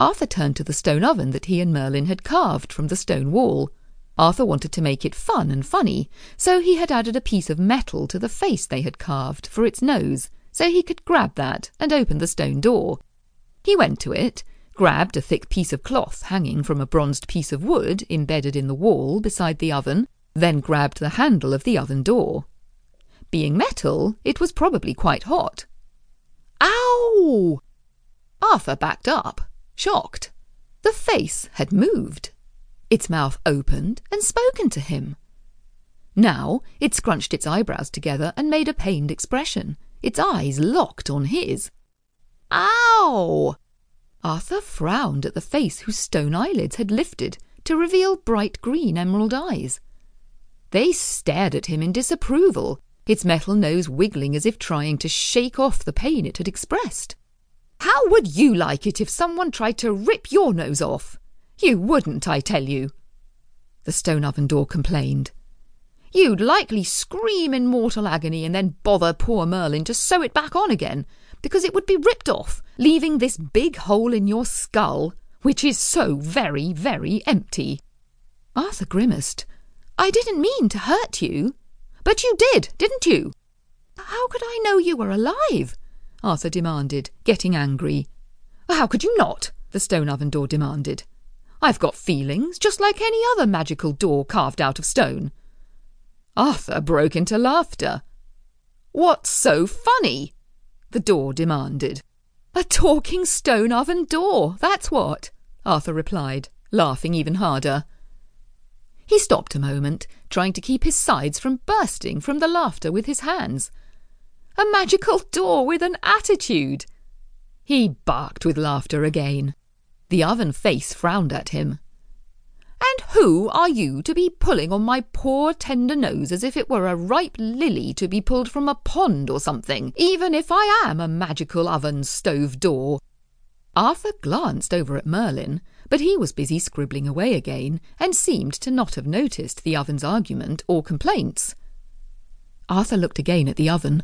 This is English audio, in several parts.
Arthur turned to the stone oven that he and Merlin had carved from the stone wall. Arthur wanted to make it fun and funny, so he had added a piece of metal to the face they had carved for its nose, so he could grab that and open the stone door. He went to it, grabbed a thick piece of cloth hanging from a bronzed piece of wood embedded in the wall beside the oven, then grabbed the handle of the oven door. Being metal, it was probably quite hot. Ow! Arthur backed up, shocked. The face had moved. Its mouth opened and spoken to him. Now it scrunched its eyebrows together and made a pained expression, its eyes locked on his. Ow! Arthur frowned at the face whose stone eyelids had lifted to reveal bright green emerald eyes. They stared at him in disapproval, its metal nose wiggling as if trying to shake off the pain it had expressed. How would you like it if someone tried to rip your nose off? You wouldn't, I tell you. The stone oven door complained. You'd likely scream in mortal agony and then bother poor Merlin to sew it back on again, because it would be ripped off, leaving this big hole in your skull, which is so very, very empty. Arthur grimaced. I didn't mean to hurt you. But you did, didn't you? How could I know you were alive? Arthur demanded, getting angry. Oh, how could you not? the stone oven door demanded. I've got feelings, just like any other magical door carved out of stone. Arthur broke into laughter. What's so funny? the door demanded. A talking stone oven door, that's what, Arthur replied, laughing even harder. He stopped a moment, trying to keep his sides from bursting from the laughter with his hands. A magical door with an attitude! He barked with laughter again. The oven face frowned at him. And who are you to be pulling on my poor tender nose as if it were a ripe lily to be pulled from a pond or something, even if I am a magical oven stove door? Arthur glanced over at Merlin, but he was busy scribbling away again, and seemed to not have noticed the oven's argument or complaints. Arthur looked again at the oven.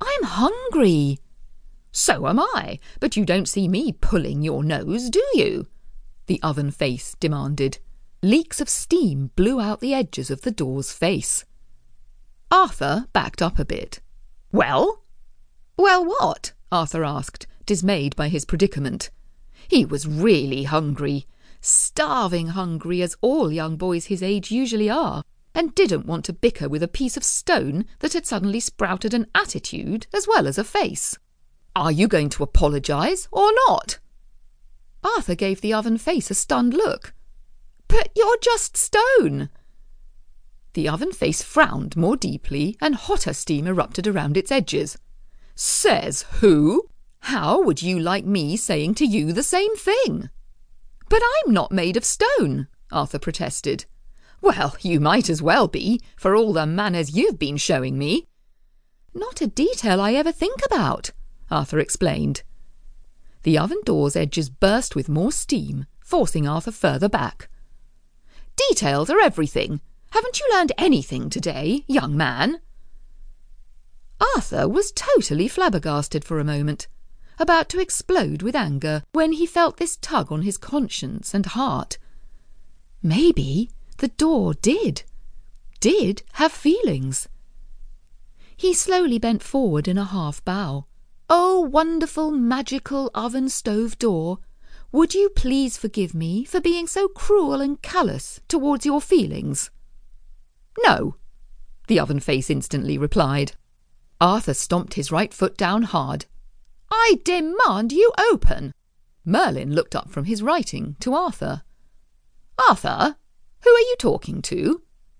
I'm hungry, so am I, but you don't see me pulling your nose, do you? The oven face demanded. Leaks of steam blew out the edges of the door's face. Arthur backed up a bit. Well? Well, what? Arthur asked, dismayed by his predicament. He was really hungry, starving hungry as all young boys his age usually are, and didn't want to bicker with a piece of stone that had suddenly sprouted an attitude as well as a face. Are you going to apologise or not? Arthur gave the oven face a stunned look. But you're just stone. The oven face frowned more deeply, and hotter steam erupted around its edges. Says who? How would you like me saying to you the same thing? But I'm not made of stone, Arthur protested. Well, you might as well be, for all the manners you've been showing me. Not a detail I ever think about, Arthur explained. The oven door's edges burst with more steam, forcing Arthur further back. Details are everything. Haven't you learned anything today, young man? Arthur was totally flabbergasted for a moment, about to explode with anger when he felt this tug on his conscience and heart. Maybe the door did, did have feelings. He slowly bent forward in a half bow. Oh, wonderful, magical oven stove door, would you please forgive me for being so cruel and callous towards your feelings? No, the oven face instantly replied. Arthur stomped his right foot down hard. I demand you open. Merlin looked up from his writing to Arthur. Arthur, who are you talking to?